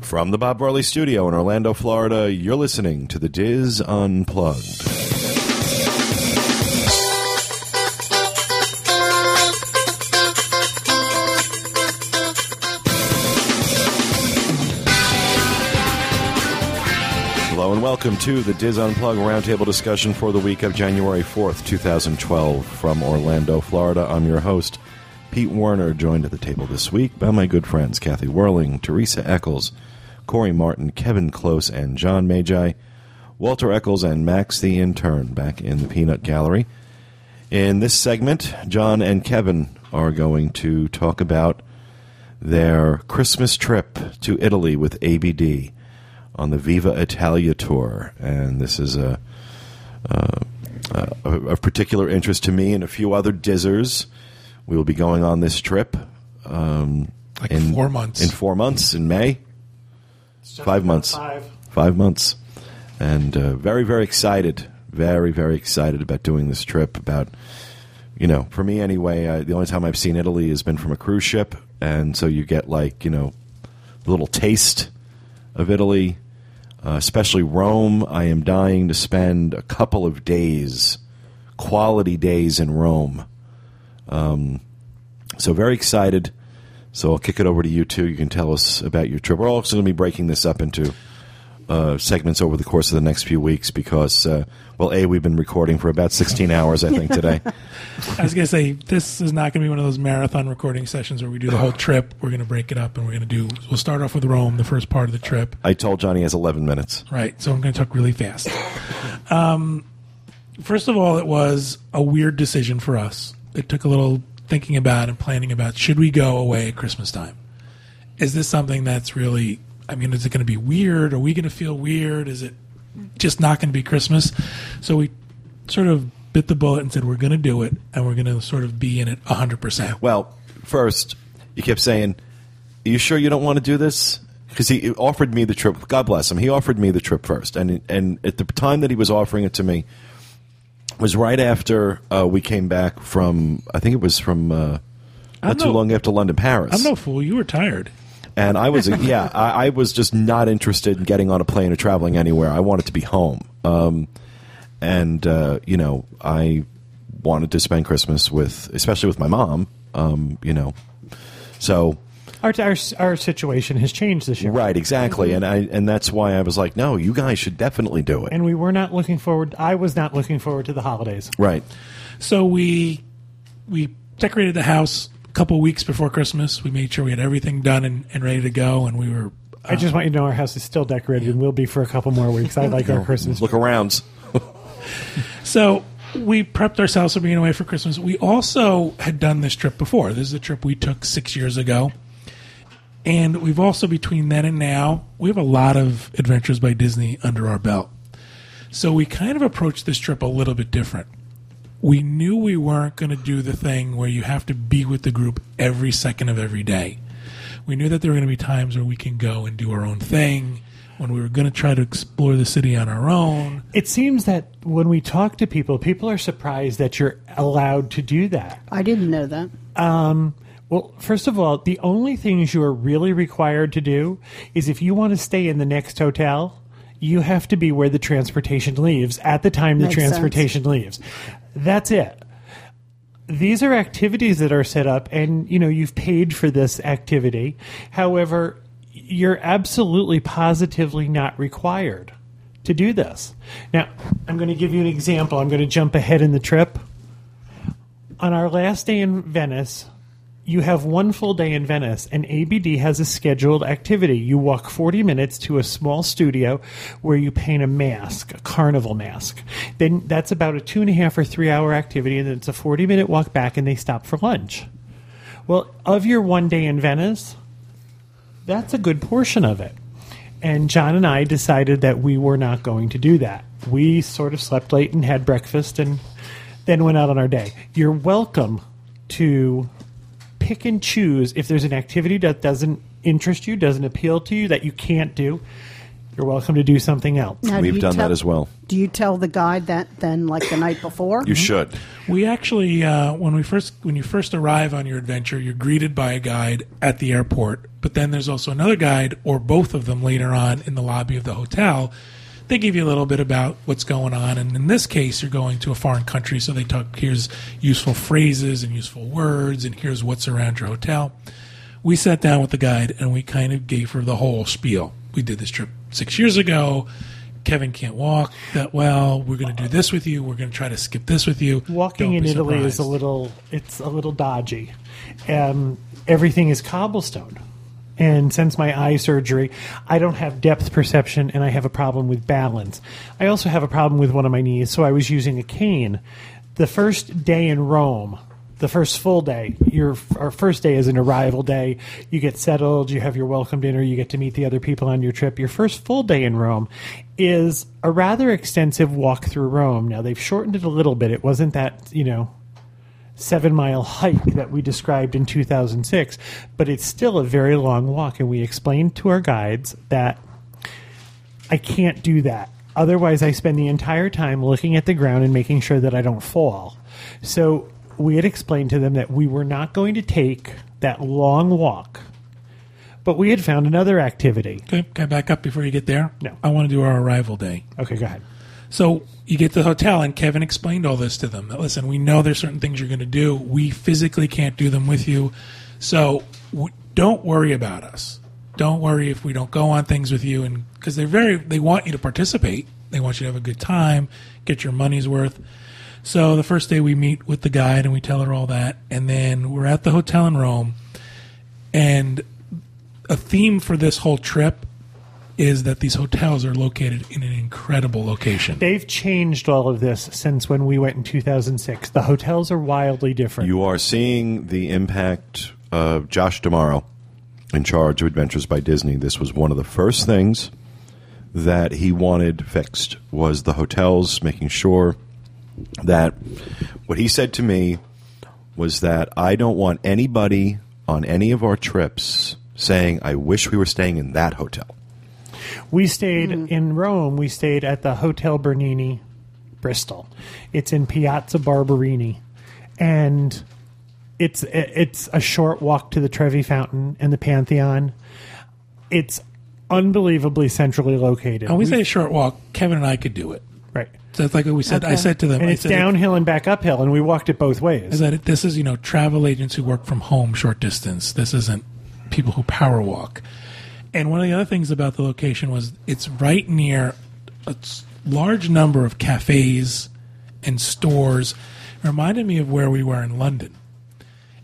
From the Bob Varley Studio in Orlando, Florida, you're listening to the DIS Unplugged. Hello and welcome to the DIS Unplugged roundtable discussion for the week of January 4th, 2012, from Orlando, Florida. I'm your host, Pete Werner, joined at the table this week by my good friends Kathy Werling, Teresa Eccles, Corey Martin, Kevin Close, and John Magi, Walter Eccles, and Max the Intern back in the Peanut Gallery. In this segment, John and Kevin are going to talk about their Christmas trip to Italy with ABD on the Viva Italia tour, and this is a, uh, of particular interest to me and a few other dizzers. We will be going on this trip um, Like in four months. In four months in May, five months, Five. five months, and uh, very very excited, very very excited about doing this trip. About you know, for me anyway, uh, the only time I've seen Italy has been from a cruise ship, and so you get like you know a little taste of Italy, uh, especially Rome. I am dying to spend a couple of days, quality days in Rome. Um, so very excited. So I'll kick it over to you two. You can tell us about your trip. We're also going to be breaking this up into uh, segments over the course of the next few weeks because, uh, well, a we've been recording for about 16 hours, I think, today. I was going to say this is not going to be one of those marathon recording sessions where we do the whole trip. We're going to break it up and we're going to do. We'll start off with Rome, the first part of the trip, I told Johnny he has 11 minutes. right? So I'm going to talk really fast. Um, first of all, it was a weird decision for us. It took a little thinking about and planning about. Should we go away at Christmas time? Is this something that's really? I mean, is it going to be weird? Are we going to feel weird? Is it just not going to be Christmas? So we sort of bit the bullet and said we're going to do it, and we're going to sort of be in it hundred percent. Well, first, you kept saying, Are you sure you don't want to do this? Because he offered me the trip. God bless him. He offered me the trip first. And, and at the time that he was offering it to me, was right after uh, we came back from, I think it was from uh, not too long after London, Paris. I'm no fool. You were tired. And I was, yeah, I, I was just not interested in getting on a plane or traveling anywhere. I wanted to be home. Um, and, uh, you know, I wanted to spend Christmas with, especially with my mom, um, you know. So, Our, our, our situation has changed this year. right, exactly. And I, and that's why I was like, no, you guys should definitely do it. And we were not looking forward, I was not looking forward to the holidays. right. So we we decorated the house a couple weeks before Christmas. We made sure we had everything done and, and ready to go, and we were. I just want you to know our house is still decorated and will be for a couple more weeks. I like our Christmas. Look around. So we prepped ourselves for being away for Christmas. We also had done this trip before. This is a trip we took six years ago. And we've also, between then and now, we have a lot of Adventures by Disney under our belt. So we kind of approached this trip a little bit different. We knew we weren't going to do the thing where you have to be with the group every second of every day. We knew that there were going to be times where we can go and do our own thing, when we were going to try to explore the city on our own. It seems that when we talk to people, people are surprised that you're allowed to do that. I didn't know that. Um, Well, first of all, the only things you are really required to do is if you want to stay in the next hotel, you have to be where the transportation leaves at the time the Makes transportation leaves. That's it. These are activities that are set up, and you know you've paid for this activity. However, you're absolutely positively not required to do this. Now, I'm going to give you an example. I'm going to jump ahead in the trip. On our last day in Venice, you have one full day in Venice, and ABD has a scheduled activity. You walk 40 minutes to a small studio where you paint a mask, a carnival mask. Then that's about a two and a half or three hour activity, and then it's a 40 minute walk back, and they stop for lunch. Well, of your one day in Venice, that's a good portion of it. And John and I decided that we were not going to do that. We sort of slept late and had breakfast and then went out on our day. You're welcome to pick and choose if there's an activity that doesn't interest you, doesn't appeal to you, that you can't do. You're welcome to do something else. Now, do We've you done tell- that as well. Do you tell the guide that then, like the night before? You should. We actually, uh, when we first when you first arrive on your adventure, you're greeted by a guide at the airport. But then there's also another guide, or both of them, later on in the lobby of the hotel. They give you a little bit about what's going on, and in this case, you're going to a foreign country, so they talk. Here's useful phrases and useful words, and here's what's around your hotel. We sat down with the guide and we kind of gave her the whole spiel. We did this trip six years ago. Kevin can't walk that well. We're going to do this with you. We're going to try to skip this with you. Walking in Italy is a little it's a little dodgy. Um, everything is cobblestone. And since my eye surgery, I don't have depth perception and I have a problem with balance. I also have a problem with one of my knees, so I was using a cane. The first day in Rome, the first full day, your our first day is an arrival day. You get settled, you have your welcome dinner, you get to meet the other people on your trip. Your first full day in Rome is a rather extensive walk through Rome. Now they've shortened it a little bit. It wasn't that, you know, seven mile hike that we described in 2006, but it's still a very long walk. And we explained to our guides that I can't do that. Otherwise, I spend the entire time looking at the ground and making sure that I don't fall. So we had explained to them that we were not going to take that long walk, but we had found another activity. Okay, can I back up before you get there? No. I want to do our arrival day. Okay, go ahead. So you get to the hotel, and Kevin explained all this to them. That, listen, we know there's certain things you're going to do. We physically can't do them with you. So w- don't worry about us. Don't worry if we don't go on things with you, and because they're very, they want you to participate. They want you to have a good time, get your money's worth. So the first day we meet with the guide and we tell her all that, and then we're at the hotel in Rome, and a theme for this whole trip is that these hotels are located in an incredible location. They've changed all of this since when we went in 2006. The hotels are wildly different. You are seeing the impact of Josh D'Amaro in charge of Adventures by Disney. This was one of the first things that he wanted fixed was the hotels, making sure that what he said to me was that I don't want anybody on any of our trips saying, I wish we were staying in that hotel. We stayed mm-hmm. in Rome. We stayed at the Hotel Bernini, Bristol. It's in Piazza Barberini, and it's it's a short walk to the Trevi Fountain and the Pantheon. It's unbelievably centrally located. And we We- say a short walk. Kevin and I could do it. right, So it's like what we said. I said to them, and it's said, downhill and back uphill, and we walked it both ways. is ways. that it, this is you know travel agents who work from home short distance. This isn't people who power walk. And one of the other things about the location was it's right near a large number of cafes and stores. It reminded me of where we were in London.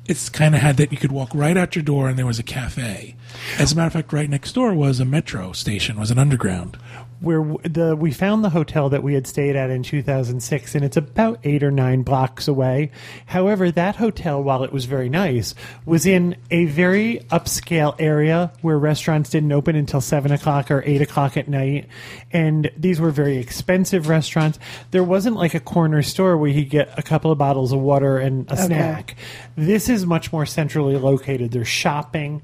It's kind of had that you could walk right out your door and there was a cafe. As a matter of fact, right next door was a metro station, was an underground. where the we found the hotel that we had stayed at in 2006 and it's about 8 or 9 blocks away. However that hotel while it was very nice was in a very upscale area where restaurants didn't open until 7 o'clock or 8 o'clock at night. And these were very expensive restaurants. There wasn't like a corner store where you could get a couple of bottles of water and a snack. This is much more centrally located there's shopping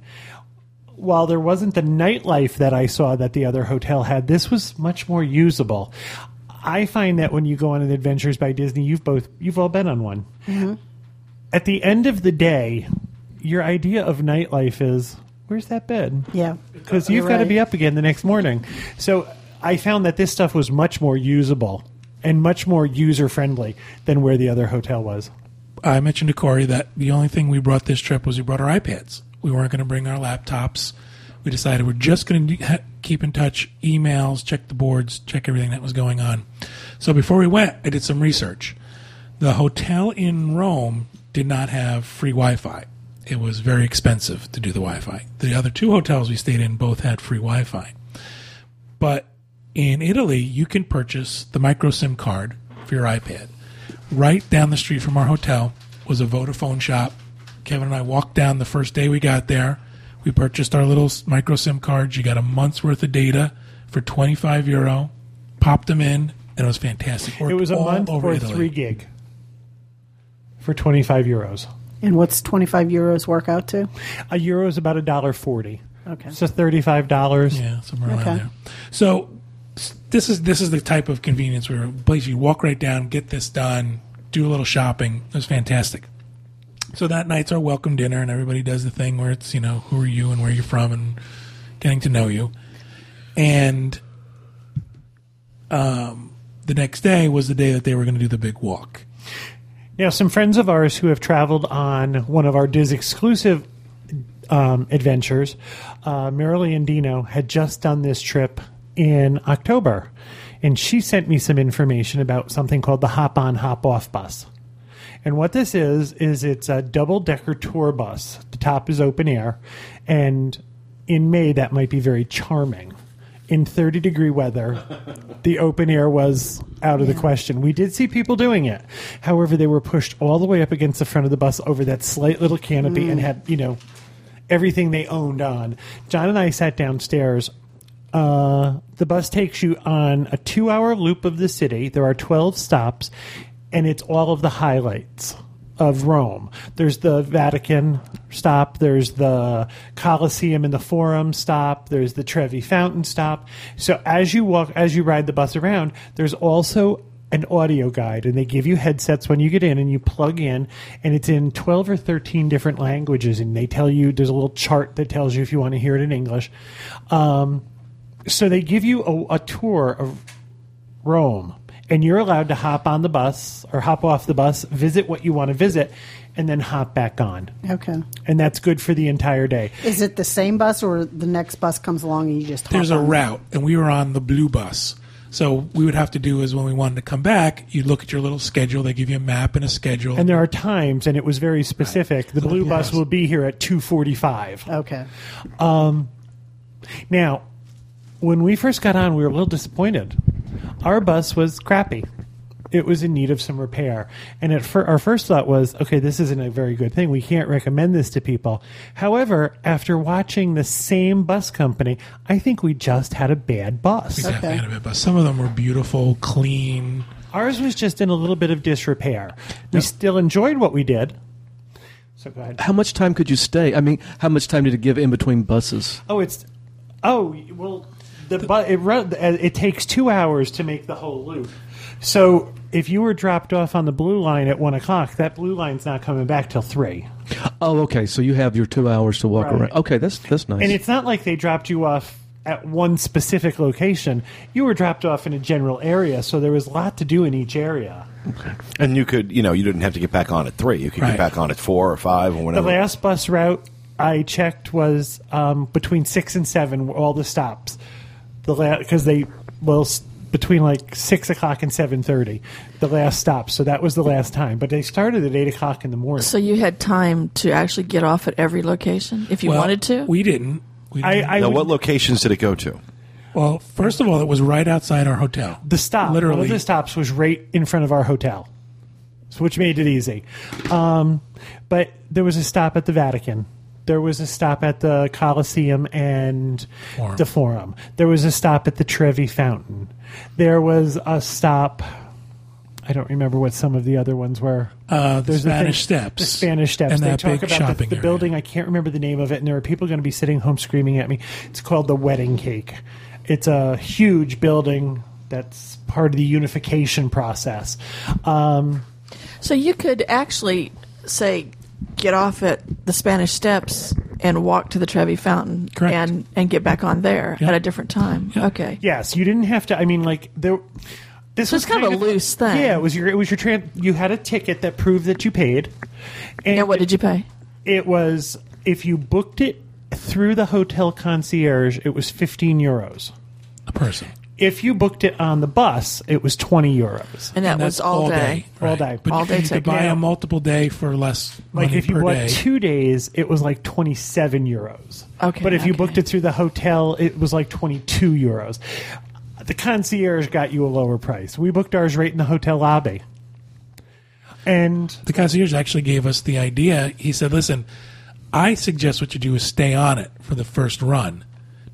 while there wasn't the nightlife that I saw that the other hotel had, this was much more usable. I find that when you go on an Adventures by Disney, you've both you've all been on one. Mm-hmm. At the end of the day, your idea of nightlife is where's that bed? Yeah. Because you've got to be up again the next morning. So I found that this stuff was much more usable and much more user friendly than where the other hotel was. I mentioned to Corey that the only thing we brought this trip was we brought our iPads. We weren't going to bring our laptops. We decided we're just going to keep in touch, emails, check the boards, check everything that was going on. So before we went, I did some research. The hotel in Rome did not have free Wi-Fi. It was very expensive to do the Wi-Fi. The other two hotels we stayed in both had free Wi-Fi. But in Italy, you can purchase the micro SIM card for your iPad. Right down the street from our hotel was a Vodafone shop. Kevin and I walked down the first day we got there. We purchased our little micro SIM cards. You got a month's worth of data for 25 euro. Popped them in, and it was fantastic. It was a month over or Italy. three gig for 25 euros. And what's 25 euros work out to? A euro is about a dollar forty. Okay. So thirty-five dollars. Yeah, somewhere around Okay. there. So s- this is this is the type of convenience where a place you walk right down, get this done, do a little shopping. It was fantastic. So that night's our welcome dinner, and everybody does the thing where it's you know who are you and where you're from and getting to know you. And um, the next day was the day that they were going to do the big walk. Now, some friends of ours who have traveled on one of our DIS exclusive um, adventures, uh, Marilee and Dino, had just done this trip in October. And she sent me some information about something called the Hop On, Hop Off bus. And what this is, is it's a double decker tour bus. The top is open air. And in May, that might be very charming. In 30 degree weather, the open air was out of the question. We did see people doing it. However, they were pushed all the way up against the front of the bus over that slight little canopy and mm. had, you know, everything they owned on. John and I sat downstairs. Uh, the bus takes you on a two hour loop of the city. There are 12 stops, and it's all of the highlights of Rome. There's the Vatican stop, there's the Colosseum and the Forum stop, there's the Trevi Fountain stop. So as you walk, as you ride the bus around, there's also an audio guide and they give you headsets when you get in and you plug in and it's in 12 or 13 different languages and they tell you there's a little chart that tells you if you want to hear it in english um, so they give you a, a tour of rome and you're allowed to hop on the bus or hop off the bus visit what you want to visit and then hop back on Okay. and that's good for the entire day Is it the same bus or the next bus comes along and you just hop There's a on? route, and we were on the blue bus. So we would have to do is when we wanted to come back, you look at your little schedule. They give you a map and a schedule. and there are times and it was very specific the blue blue bus will be here at 245 Okay. Um, Now, when we first got on, we were a little disappointed. Our bus was crappy. It was in need of some repair. And at fir- our first thought was, okay, this isn't a very good thing. We can't recommend this to people. However, after watching the same bus company, I think we just had a bad bus. we definitely Okay. had a bit, but some of them were beautiful, clean. Ours was just in a little bit of disrepair. We still enjoyed what we did. So go ahead. How much time could you stay? I mean, how much time did it give in between buses? Oh, it's oh well. The bu- it run, it takes two hours to make the whole loop. So if you were dropped off on the blue line at one o'clock, that blue line's not coming back till three. Oh, okay. So you have your two hours to walk Right. around. Okay, that's that's nice. And it's not like they dropped you off at one specific location. You were dropped off in a general area, so there was a lot to do in each area. And you could, you know, you didn't have to get back on at three. You could Right. get back on at four or five or whatever. The last bus route I checked was um, between six and seven, all the stops. The last because they well s- between like six o'clock and seven thirty, the last stop. So that was the last time. But they started at eight o'clock in the morning. So you had time to actually get off at every location if you Well, wanted to? We didn't. We I, didn't. I now, would- what locations did it go to? well, first of all, it was right outside our hotel. the stop, one literally. of the stops was right in front of our hotel, so which made it easy. Um, but there was a stop at the Vatican. There was a stop at the Colosseum and Forum. the Forum. There was a stop at the Trevi Fountain. There was a stop. I don't remember what some of the other ones were. Uh, the There's the Spanish thing- Steps. The Spanish Steps. And they that talk big about shopping the, the building. I can't remember the name of it, and there are people going to be sitting home screaming at me. It's called the Wedding Cake. It's a huge building that's part of the unification process. Um, So you could actually say, get off at the Spanish Steps and walk to the Trevi Fountain Correct. and and get back on there Yeah. at a different time. Yeah. Okay. yes, you didn't have to. I mean, like there. This So was it's kind of a loose thing. Yeah, it was your. It was your. Tran- you had a ticket that proved that you paid. And Now, what did you pay? It was if you booked it through the hotel concierge, it was fifteen euros. a person. If you booked it on the bus, it was twenty euros. And that And was that's all, day. All right. day. But All you, day could- you could buy a multiple day for less Like money if you per bought day. two days, it was like twenty seven euros. Okay, But if you booked it through the hotel, it was like twenty two euros. The concierge got you a lower price. We booked ours right in the hotel lobby. And the concierge actually gave us the idea. He said, "Listen, I suggest what you do is stay on it for the first run.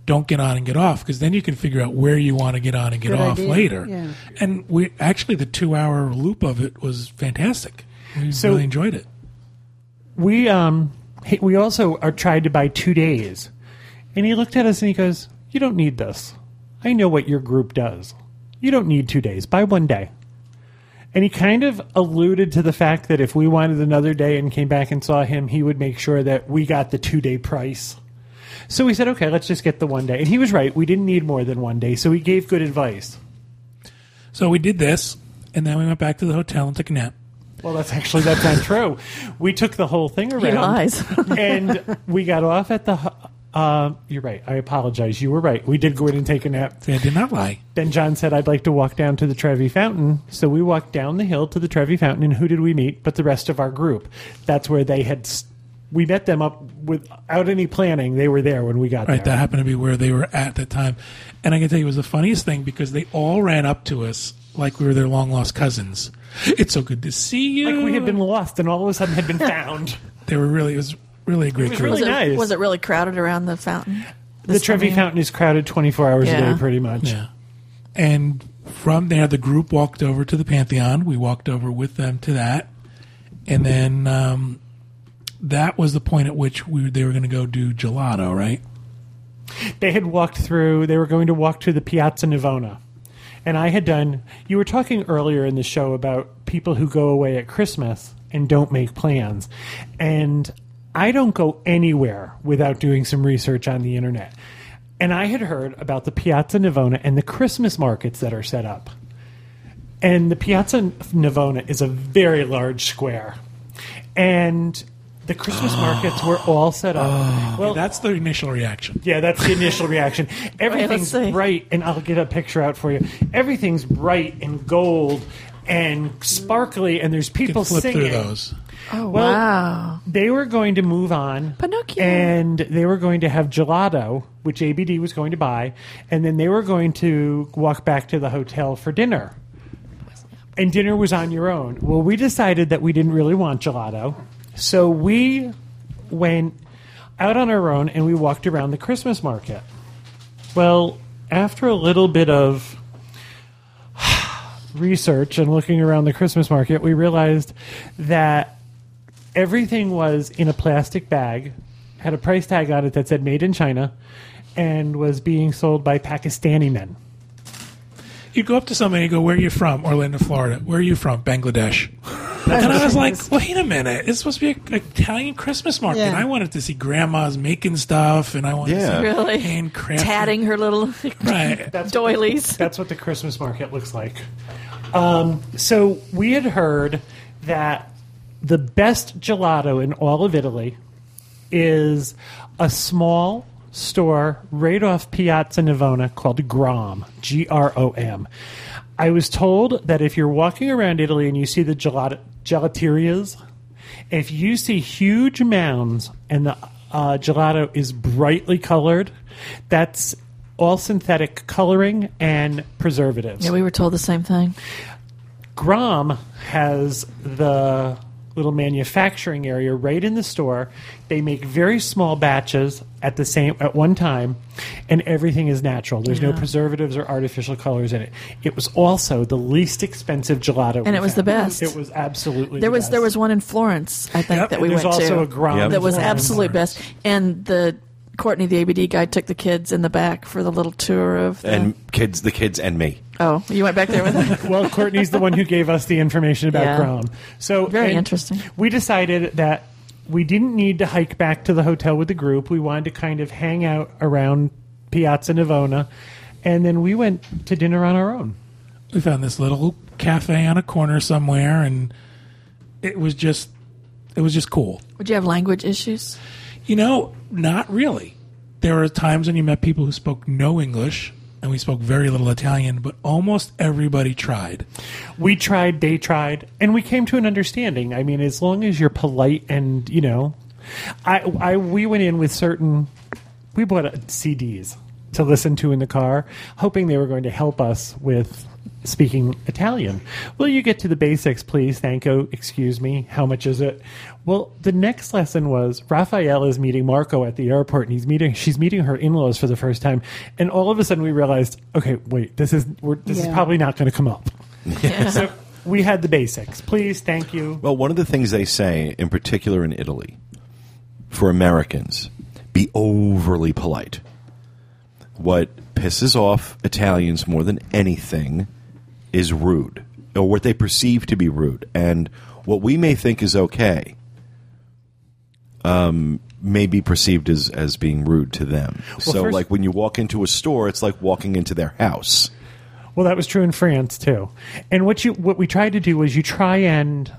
Don't get on and get off because then you can figure out where you want to get on and get Good off idea, later." yeah. And we actually the two hour loop of it was fantastic. We So- really enjoyed it. we um we also are tried to buy two days And he looked at us and he goes, You don't need this. I know what your group does. You don't need two days. Buy one day. And he kind of alluded to the fact that if we wanted another day and came back and saw him, he would make sure that we got the two day price. So we said, okay, let's just get the one day. And he was right. We didn't need more than one day. So he gave good advice. So we did this, and then we went back to the hotel and took a nap. Well, that's actually that's not true. We took the whole thing around. lies. and we got off at the. Uh, you're right. I apologize. You were right. We did go in and take a nap. See, I did not lie. Then John said, I'd like to walk down to the Trevi Fountain. So we walked down the hill to the Trevi Fountain, and who did we meet but the rest of our group? That's where they had. s- We met them up without any planning. They were there when we got there. Right, there. that happened to be where they were at that time. And I can tell you, it was the funniest thing because they all ran up to us like we were their long lost cousins. It's so good to see you. like we had been lost and all of a sudden had been found. They were really. It was really a great was group. really was, it, nice. was it really crowded around the fountain? the Trevi year? Fountain is crowded 24 hours a day, pretty much. Yeah. And from there, the group walked over to the Pantheon. We walked over with them to that, and then um, that was the point at which we they were going to go do gelato, right? they had walked through they were going to walk to the piazza navona. And i had done you were talking earlier in the show about people who go away at christmas and don't make plans. And i don't go anywhere without doing some research on the internet. And i had heard about the piazza navona and the christmas markets that are set up. And the piazza navona is a very large square. And the christmas markets were all set up oh. well That's the initial reaction. yeah, that's the initial reaction. Everything's see. bright, and I'll get a picture out for you. Everything's bright and gold and sparkly, and there's You people can flip singing. through those. Oh, Well, wow. They were going to move on, Pinocchio. and they were going to have gelato, which ABD was going to buy, and then they were going to walk back to the hotel for dinner. And dinner was on your own. Well, we decided that we didn't really want gelato, so we went out on our own and we walked around the Christmas market. Well, after a little bit of research and looking around the Christmas market, we realized that everything was in a plastic bag, had a price tag on it that said made in China, and was being sold by Pakistani men. You go up to somebody and you go, "Where are you from?" Orlando, Florida. Where are you from? Bangladesh. and I was like, "Wait a minute! It's supposed to be an Italian Christmas market. Yeah. And I wanted to see grandmas making stuff, and I wanted Yeah. to see Really? handcrafted Tatting her little Right. that's doilies. That's what the Christmas market looks like. Um, so we had heard that the best gelato in all of Italy is a small store right off Piazza Navona called Grom, G R O M. I was told that if you're walking around Italy and you see the gelato, gelaterias, if you see huge mounds and the uh, gelato is brightly colored, that's all synthetic coloring and preservatives. Yeah, we were told the same thing. Grom has the little manufacturing area right in the store. They make very small batches at the same at one time, and everything is natural. There's no preservatives or artificial colors in it. It was also the least expensive gelato, And it was the best. It was absolutely There the was best. there was one in Florence, I think, Yep, that And we there's went also to. a Grom Yep. that was one. absolute best. And the Courtney, the ABD guy, took the kids in the back for the little tour of. The, And kids, the kids, and me. oh, you went back there with them. well, Courtney's the one who gave us the information about Yeah. Grom. So Very interesting. We decided that we didn't need to hike back to the hotel with the group. We wanted to kind of hang out around Piazza Navona, and then we went to dinner on our own. we found this little cafe on a corner somewhere, and it was just, it was just cool. Would you have language issues? You know, not really. There were times when you met people who spoke no English, and we spoke very little Italian, but almost everybody tried. We tried, they tried, and we came to an understanding. I mean, as long as you're polite and you know, I, I we went in with certain. We bought CDs to listen to in the car, hoping they were going to help us with speaking Italian. Will you get to the basics, please? Thank you. Excuse me. How much is it? Well, the next lesson was Raphael is meeting Marco at the airport, and he's meeting. She's meeting her in-laws for the first time, and all of a sudden we realized, okay, wait, this is we're, this is probably not going to come up. So we had the basics. Please, thank you. Well, one of the things they say, in particular in Italy, for Americans, be overly polite. what pisses off Italians more than anything is rude, or what they perceive to be rude, and what we may think is okay. Um, may be perceived as as being rude to them. so, first- like when you walk into a store, it's like walking into their house. Well, that was true in France too. And what you what we tried to do was you try and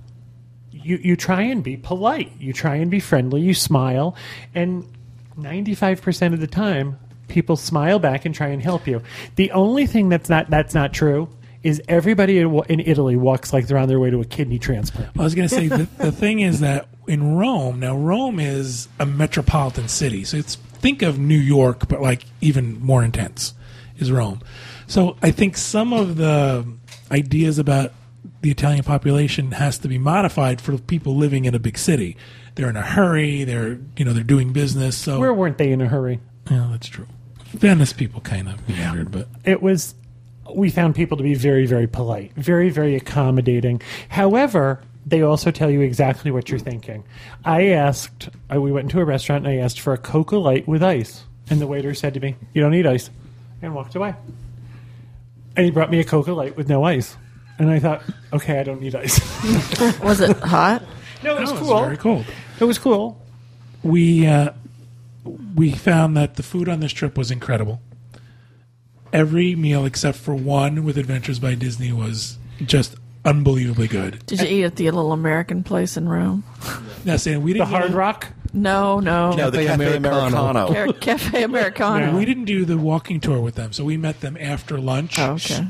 you you try and be polite. You try and be friendly. You smile, and ninety five percent of the time, people smile back and try and help you. The only thing that's not that's not true is everybody in in Italy walks like they're on their way to a kidney transplant. I was going to say the, the thing is that in Rome now Rome is a metropolitan city, so it's think of New York, but like even more intense is Rome. So I think some of the ideas about the Italian population has to be modified for people living in a big city. They're in a hurry. They're you know they're doing business. So Where weren't they in a hurry? yeah, that's true. Venice people kind of meandered, but it was we found people to be very very polite very very accommodating. However they also tell you exactly what you're thinking. I asked uh, we went into a restaurant and i asked for a coca light with ice. And the waiter said to me you don't need ice. And walked away. And he brought me a coca light with no ice. And i thought okay i don't need ice. Was it hot? no it was it was cool. very cold. it was cool. We uh, we found that the food on this trip was incredible. Every meal except for one with Adventures by Disney was just unbelievably good. Did you eat at the little American place in Rome? Now, saying we the didn't The hard rock No, no. No, the Cafe Cafe Americano. Americano. Cafe Americano. we didn't do the walking tour with them, so we met them after lunch. Oh, okay.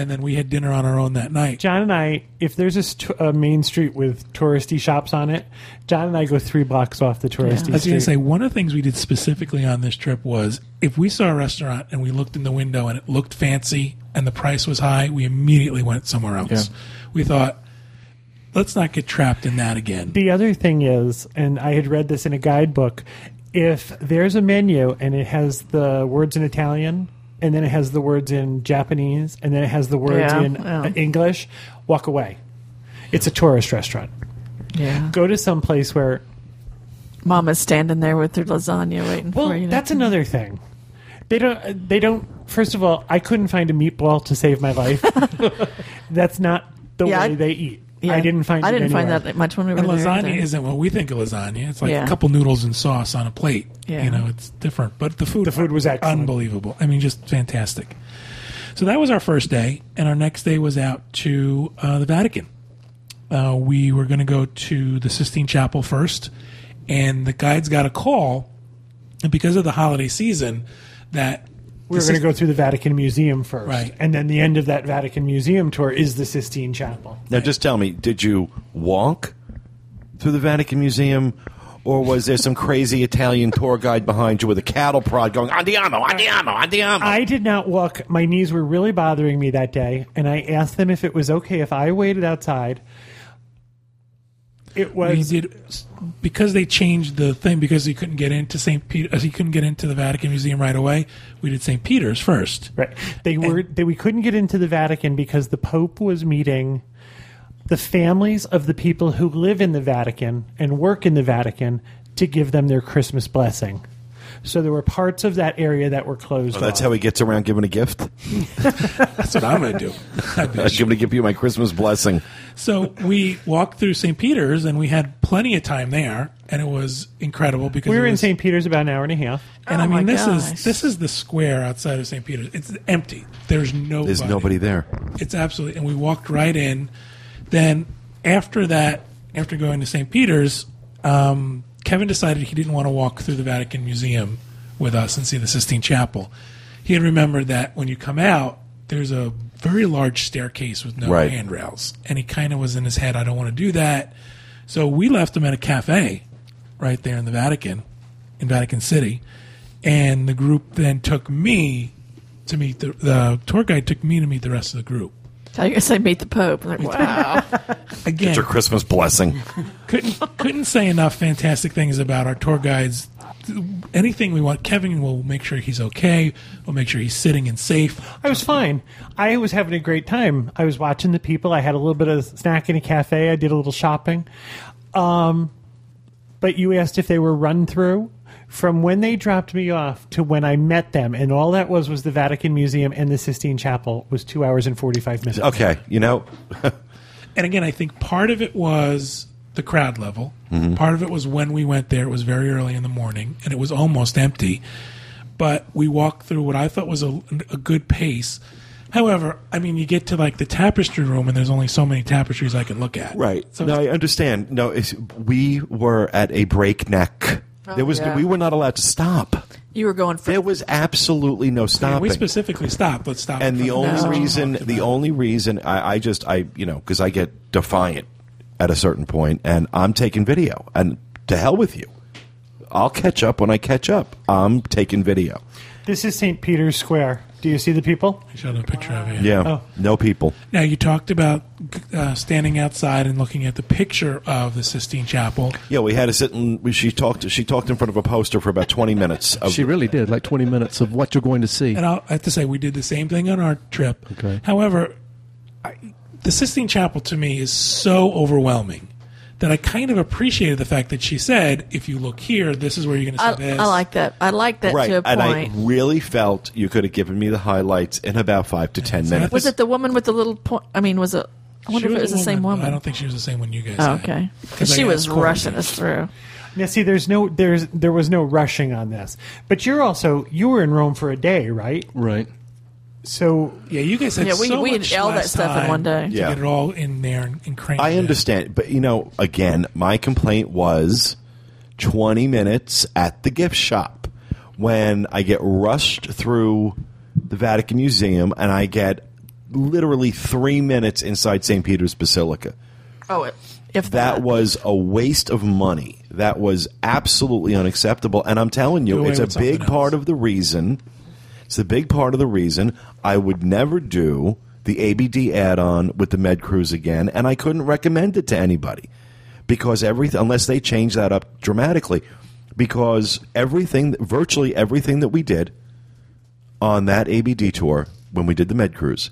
And then we had dinner on our own that night. John and I, if there's a, st- a main street with touristy shops on it, John and I go three blocks off the touristy I was going to say one of the things we did specifically on this trip was if we saw a restaurant and we looked in the window and it looked fancy and the price was high, we immediately went somewhere else. We thought, let's not get trapped in that again. The other thing is, and I had read this in a guidebook, if there's a menu and it has the words in Italian, and then it has the words in Japanese, and then it has the words Yeah, in yeah. uh, English, walk away. It's a tourist restaurant. Yeah. Go to some place where. Mama's standing there with her lasagna waiting Well, for you. Well, that's another thing. They don't. They don't. First of all, I couldn't find a meatball to save my life. that's not the Yeah, way I- they eat. Yeah. I didn't find. I it didn't find that much when we were And there. lasagna either. isn't what we think of lasagna. It's like Yeah. a couple noodles and sauce on a plate. Yeah. You know, it's different. But the food, The food was excellent. unbelievable. I mean, just fantastic. So that was our first day, and our next day was out to uh, the Vatican. Uh, we were going to go to the Sistine Chapel first, and the guides got a call, and because of the holiday season, that We were the going to go through the Vatican Museum first, Right. And then the end of that Vatican Museum tour is the Sistine Chapel. Now, just tell me, did you walk through the Vatican Museum, or was there some crazy Italian tour guide behind you with a cattle prod going "Andiamo, andiamo, andiamo"? I did not walk. My knees were really bothering me that day, and I asked them if it was okay if I waited outside. It we was did because they changed the thing because he couldn't get into St. Peter, as uh, he couldn't get into the Vatican Museum right away. We did St. Peter's first. right. They were. They, we couldn't get into the Vatican because the Pope was meeting the families of the people who live in the Vatican and work in the Vatican to give them their Christmas blessing. So there were parts of that area that were closed. Oh, that's off. how he gets around giving a gift. That's what I'm going to do. I'd be I'm going to give you my Christmas blessing. So we walked through St. Peter's and we had plenty of time there, and it was incredible because We it were in St. Peter's about an hour and a half. And Oh I mean, this gosh. is this is the square outside of St. Peter's. It's empty. There's nobody. There's nobody there. It's absolutely. And we walked right in. Then after that, after going to St. Peter's, um, Kevin decided he didn't want to walk through the Vatican Museum with us and see the Sistine Chapel. He had remembered that when you come out, there's a very large staircase with no Right. handrails, and he kind of was in his head, "I don't want to do that." So we left him at a cafe right there in the Vatican, in Vatican City, and the group then took me to meet the the tour guide took me to meet the rest of the group. I guess I meet the Pope. I'm like, wow. Again, Your Christmas blessing. couldn't couldn't say enough fantastic things about our tour guides. Anything we want, Kevin will make sure he's okay. We'll make sure he's sitting and safe. I was fine. I was having a great time. I was watching the people. I had a little bit of snack in a cafe. I did a little shopping. Um, but you asked if they were run through. From when they dropped me off to when I met them, and all that was was the Vatican Museum and the Sistine Chapel was two hours and forty five minutes. Okay, you know, And again, I think part of it was the crowd level. Mm-hmm. Part of it was when we went there. It was very early in the morning, and it was almost empty. But we walked through what I thought was a, a good pace. However, I mean, you get to like the tapestry room, and there's only so many tapestries I can look at. right? So no, I understand. No, it's, we were at a breakneck. Oh, there was yeah. we were not allowed to stop. You were going for There was absolutely no Yeah, stopping. we specifically stopped. Let's stop. and the front of only the- reason the only reason I, I just I you know because I get defiant at a certain point and I'm taking video and to hell with you I'll catch up when I catch up I'm taking video This is St. Peter's Square. Do you see the people? I showed a picture of it. yeah Oh. no people Now you talked about uh, standing outside and looking at the picture of the Sistine Chapel. yeah we had to sit and we- she talked she talked in front of a poster for about 20 minutes of, She really did, like 20 minutes of what you're going to see. And I'll, I have to say, we did the same thing on our trip. Okay. However, I, the Sistine Chapel to me is so overwhelming that I kind of appreciated the fact that she said, if you look here, this is where you're going to see I, this. I like that. I like that right to a and point. I really felt you could have given me the highlights in about five to ten minutes was it the woman with the little point? I mean, was it? I wonder if it was the same woman. I don't think she was the same one you guys Oh, had. okay. 'Cause Because she was rushing us through. Now, see, there's no, there's, there was no rushing on this. But you're also, you were in Rome for a day, right? right. So Yeah, you guys had Yeah, we- so we much did all that stuff in one day. To Yeah. get it all in there and, and cranked I in. understand, but you know, again, my complaint was 20 minutes at the gift shop when I get rushed through the Vatican Museum and I get literally three minutes inside St. Peter's Basilica. Oh, it, if That was a waste of money. That was absolutely unacceptable. And I'm telling Do you, away it's a with something big part of the reason. It's a big part of the reason I would never do the ABD add-on with the Med Cruise again, and I couldn't recommend it to anybody because everything, unless they change that up dramatically, because everything, virtually everything that we did on that ABD tour when we did the Med Cruise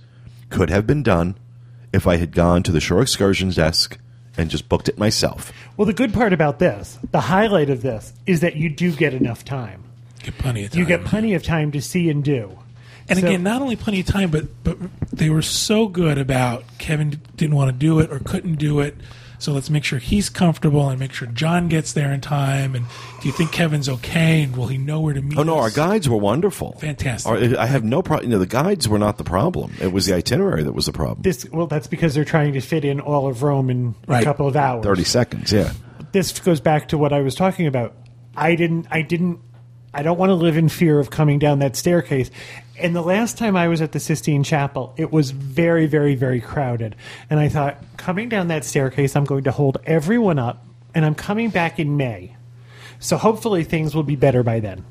could have been done if I had gone to the Shore Excursions desk and just booked it myself. Well, the good part about this, the highlight of this, is that you do get enough time. Get plenty of time. You get plenty of time to see and do. And So- again, not only plenty of time, but but they were so good about Kevin didn't want to do it or couldn't do it. So let's make sure he's comfortable and make sure John gets there in time. And do you think Kevin's okay? And will he know where to meet? Oh no, our guides were wonderful. Fantastic. Our- I have no problem. You know, the guides were not the problem. It was the itinerary that was the problem. This well, that's because they're trying to fit in all of Rome in Right. a couple of hours. Thirty seconds, yeah. This goes back to what I was talking about. I didn't. I didn't. I don't want to live in fear of coming down that staircase. And the last time I was at the Sistine Chapel, it was very, very, very crowded. And I thought, coming down that staircase, I'm going to hold everyone up, and I'm coming back in May. So hopefully things will be better by then.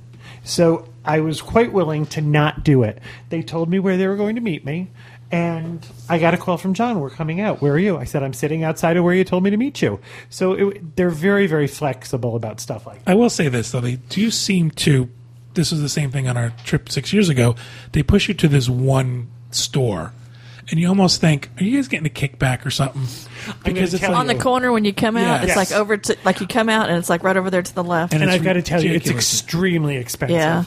So I was quite willing to not do it. They told me where they were going to meet me, and I got a call from John. We're coming out. Where are you? I said I'm sitting outside of where you told me to meet you. So it, they're very, very flexible about stuff like that. I will say this though: they do seem to. This was the same thing on our trip six years ago. They push you to this one store, and you almost think, "Are you guys getting a kickback or something?" Because it's like on the corner when you come out. Yes. It's like over to like you come out and it's like right over there to the left. And And I've got to tell you, it's ridiculous. extremely expensive. yeah,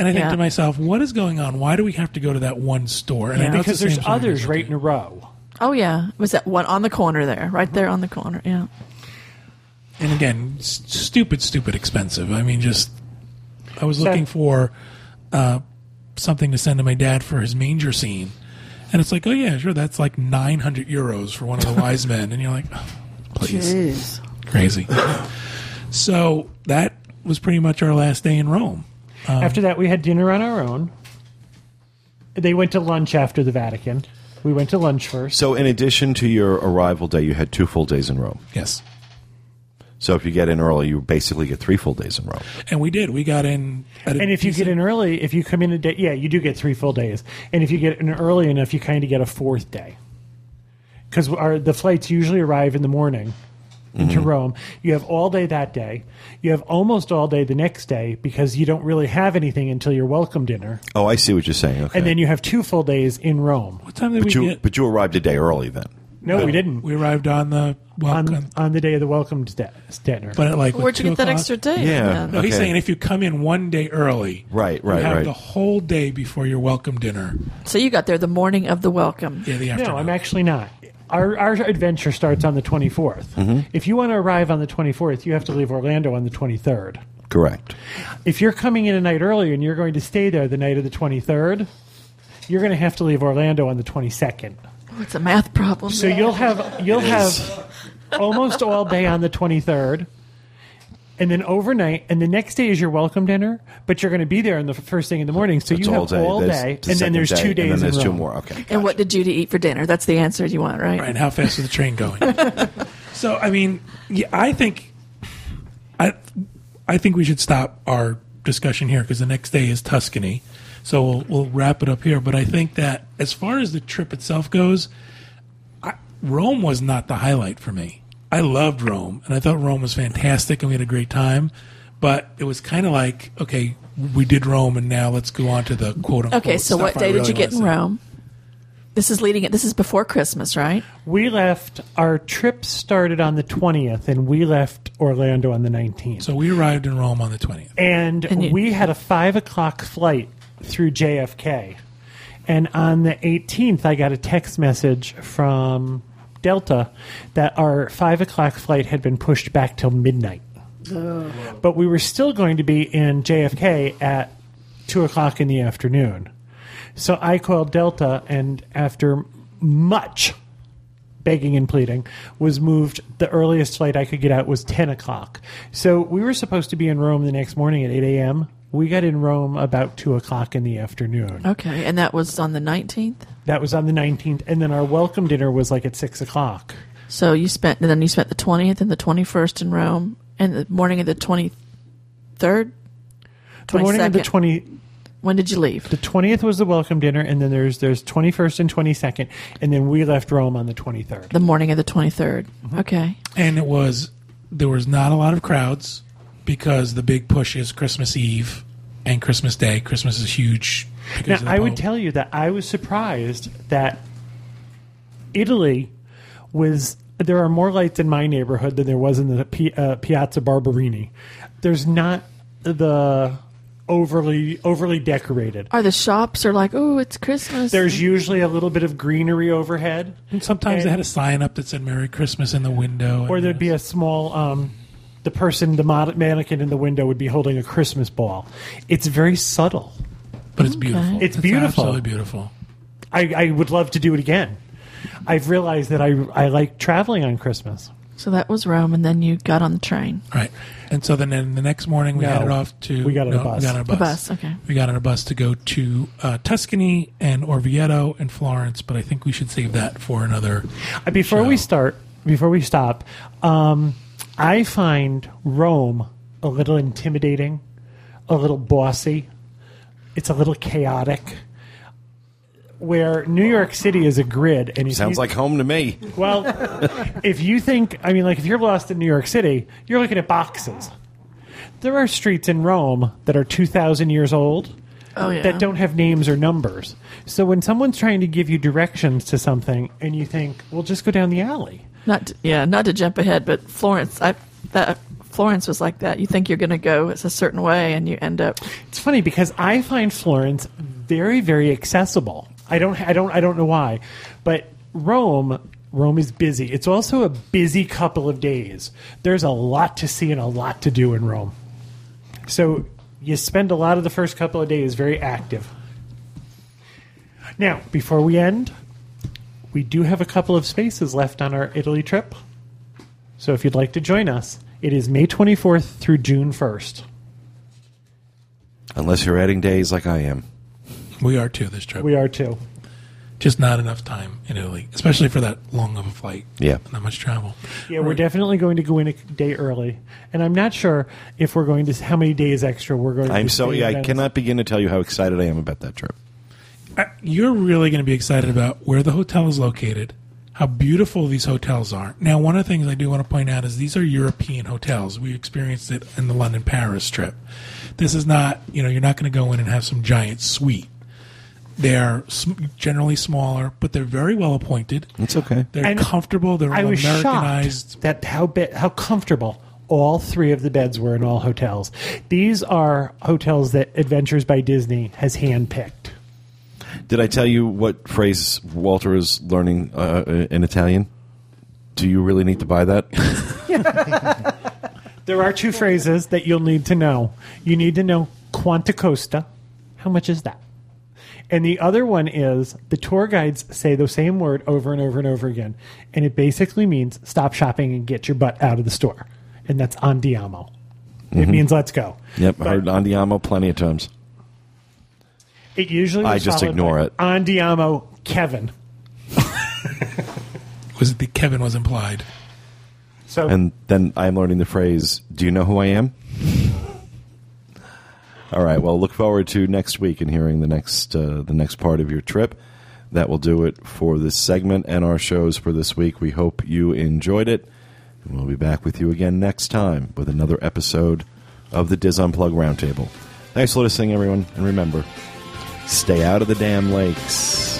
And I think Yeah. to myself, what is going on? Why do we have to go to that one store? And I know because the there's others right in a row. Oh yeah, was that one on the corner there? Right there on the corner. Yeah. And again, s- stupid, stupid expensive. I mean, just I was looking for uh, something to send to my dad for his manger scene, and it's like, oh yeah, sure, that's like nine hundred euros for one of the wise men, and you're like, oh, please, Jeez. crazy. so that was pretty much our last day in Rome. Um, after that, we had dinner on our own. They went to lunch after the Vatican. We went to lunch first. So, in addition to your arrival day, you had two full days in Rome. Yes, So, if you get in early, you basically get three full days in Rome. and we did. We got in, at And if you get in early, if you come in a day, yeah, you do get three full days. And if you get in early enough, you kind of get a fourth day. Because the flights usually arrive in the morning into mm-hmm. Rome. You have all day that day. You have almost all day the next day because you don't really have anything until your welcome dinner. Oh, I see what you're saying. Okay. And then you have two full days in Rome. what time did but we you get? but you arrived a day early then. No, we didn't. We arrived on the welcome, on, on the day of the welcome st- dinner. but like Where'd you two get that o'clock? extra day? Yeah. then? No, he's saying if you come in one day early, Right, right, you have right. the whole day before your welcome dinner. So you got there the morning of the welcome. Yeah, the afternoon. no. I'm actually not. Our, our adventure starts on the 24th. Mm-hmm. If you want to arrive on the 24th, you have to leave Orlando on the 23rd. Correct. If you're coming in a night early and you're going to stay there the night of the 23rd, you're going to have to leave Orlando on the 22nd. Oh, it's a math problem. So you'll have you'll have almost all day on the 23rd. And then overnight, and the next day is your welcome dinner, but you're going to be there in the first thing in the morning. So It's you all have day. all There's day, the and then second there's day, two days And then there's in two Rome. more. Okay. and what did Judy eat for dinner? That's the answer you want, right? Right, and how fast is the train going? so, I mean, yeah, I think, I, I think we should stop our discussion here because the next day is Tuscany. So we'll, we'll wrap it up here. But I think that as far as the trip itself goes, I, Rome was not the highlight for me. I loved Rome, and I thought Rome was fantastic, and we had a great time. But it was kind of like, okay, we did Rome, and now let's go on to the quote unquote. Okay, so what stuff I day did you get in. Rome? This is leading it. This is before Christmas, right? We left. Our trip started on the 20th, and we left Orlando on the 19th. So we arrived in Rome on the twentieth. and, And you- we had a five o'clock flight through JFK. And on the 18th, I got a text message from Delta that our five o'clock flight had been pushed back till midnight. But we were still going to be in JFK at two o'clock in the afternoon. So I called Delta, and after much begging and pleading, was moved. The earliest flight I could get out was 10 o'clock. So we were supposed to be in Rome the next morning at 8 a.m. We got in Rome about 2 o'clock in the afternoon. Okay, and that was on the 19th. That was on the 19th. And then our welcome dinner was like at 6 o'clock. So you spent, and then you spent the 20th and the 21st in Rome, and the morning of the 23rd. The morning of the 22nd. 20, When did you leave? the 20th was the welcome dinner, and then there's there's 21st and 22nd, and then we left Rome on the 23rd. The morning of the 23rd. Mm-hmm. Okay. and it was there was not a lot of crowds because the big push is Christmas Eve and Christmas Day. Christmas is huge. Now, Because of the I would tell you that I was surprised that Italy was. There are more lights in my neighborhood than there was in the Pi- uh, Piazza Barberini. There's not the overly overly decorated. Are the shops are like, oh, it's Christmas? There's usually a little bit of greenery overhead, And sometimes they had a sign up that said "Merry Christmas" in the window, or there'd be a small. Um, the person, the mod- mannequin in the window, would be holding a Christmas ball. It's very subtle. but it's beautiful. It's beautiful. absolutely beautiful. I, I would love to do it again. I've realized that I I like traveling on Christmas. so that was Rome, and then you got on the train. Right, and so then, then the next morning we No. headed off to We got on a bus. We got on a The bus. bus, okay. We got on a bus to go to uh, Tuscany and Orvieto and Florence, but I think we should save that for another. Uh, Before we show. start, before we stop, um, I find Rome a little intimidating, a little bossy. It's a little chaotic. Where New York City is a grid, and if Sounds you, like home to me. well, if you think, I mean, like if you're lost in New York City, you're looking at boxes. There are streets in Rome that are two thousand years old Oh, yeah. that don't have names or numbers. So when someone's trying to give you directions to something, and you think, "Well, just go down the alley," Not to, yeah, not to jump ahead, but Florence, I that Florence was like that. You think you're going to go it's a certain way, and you end up. It's funny because I find Florence very, very accessible. I don't, I don't, I don't know why, but Rome, Rome is busy. It's also a busy couple of days. There's a lot to see and a lot to do in Rome. So you spend a lot of the first couple of days very active. Now, before we end, we do have a couple of spaces left on our Italy trip. So if you'd like to join us, it is May 24th through June 1st. Unless you're adding days like I am. We are too this trip. We are too. Just not enough time in Italy, especially for that long of a flight. Yeah. not much travel. Yeah, we're definitely going to go in a day early, and I'm not sure if we're going to how many days extra we're going. To I'm to so yeah. I cannot begin to tell you how excited I am about that trip. Uh, You're really going to be excited about where the hotel is located, how beautiful these hotels are. Now, one of the things I do want to point out is these are European hotels. We experienced it in the London Paris trip. This is not, you know, you're not going to go in and have some giant suite. They're generally smaller, but they're very well appointed. It's okay. They're And comfortable. They're I well was Americanized. shocked that how bi- how comfortable all three of the beds were in all hotels. These are hotels that Adventures by Disney has handpicked. Did I tell you what phrase Walter is learning uh, in Italian? Do you really need to buy that? There are two phrases that you'll need to know. You need to know quanta costa. How much is that? And the other one is the tour guides say the same word over and over and over again. And it basically means stop shopping and get your butt out of the store. And that's andiamo. It mm-hmm. means let's go. yep, I But heard Andiamo plenty of times. It usually I just ignore by it. Andiamo Kevin. Was it the Kevin was implied? So And then I'm learning the phrase, Do you know who I am? All right. Well, look forward to next week and hearing the next uh, the next part of your trip. That will do it for this segment and our shows for this week. We hope you enjoyed it. And we'll be back with you again next time with another episode of the DIS Unplug Roundtable. Thanks for listening, everyone. And remember, stay out of the damn lakes.